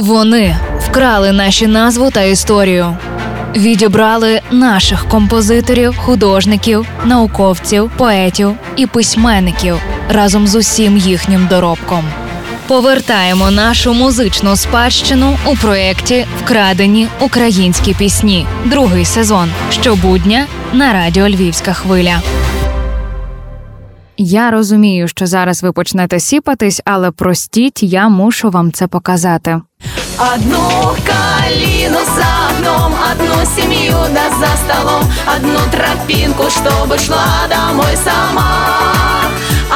Вони вкрали наші назву та історію, відібрали наших композиторів, художників, науковців, поетів і письменників разом з усім їхнім доробком. Повертаємо нашу музичну спадщину у проєкті Вкрадені українські пісні. Другий сезон. Щобудня на радіо Львівська хвиля. Я розумію, що зараз ви почнете сіпатись, але простіть, я мушу вам це показати. Одну калину за окном, одну семью да за столом, одну тропинку, чтобы шла домой сама,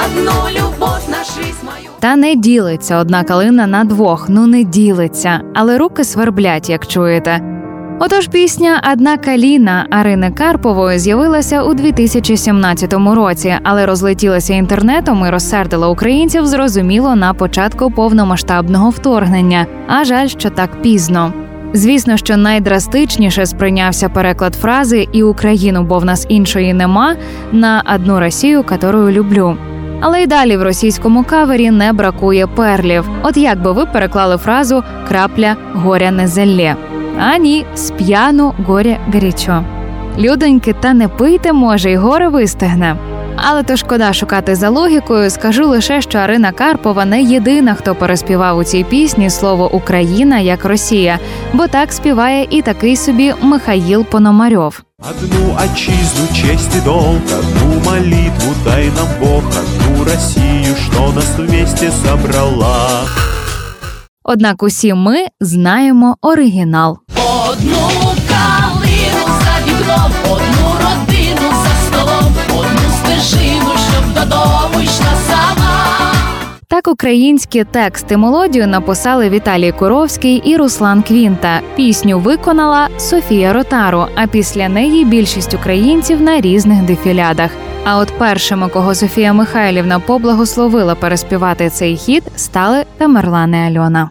одну любовь на жизнь мою. Та не ділиться одна калина на двох, ну не ділиться, але руки сверблять, як чуєте. Отож, пісня Одна каліна Арини Карпової з'явилася у 2017 році, але розлетілася інтернетом і розсердила українців зрозуміло на початку повномасштабного вторгнення. А жаль, що так пізно. Звісно, що найдрастичніше сприйнявся переклад фрази і Україну, бо в нас іншої нема на одну Росію, которую люблю. Але й далі в російському кавері не бракує перлів. От як би ви переклали фразу крапля горя не зелє. А ні, сп'яну горя гарячо. Людоньки, та не пийте, може, й горе вистигне. Але то шкода шукати за логікою. Скажу лише, що Арина Карпова не єдина, хто переспівав у цій пісні слово Україна як Росія, бо так співає і такий собі Михаїл Пономарьов. Одну отчизну, честь и долг, одну молитву дай нам Бог, одну Россию, что нас вместе собрала. Однак усі ми знаємо оригінал. Одну калину за вікном, одну родину за столом, одну стежину, щоб додому йшла сама. Так українські тексти мелодію написали Віталій Куровський і Руслан Квінта. Пісню виконала Софія Ротару. А після неї більшість українців на різних дефілядах. А от першими, кого Софія Михайлівна поблагословила переспівати цей хіт, стали Тамерлан і Альона.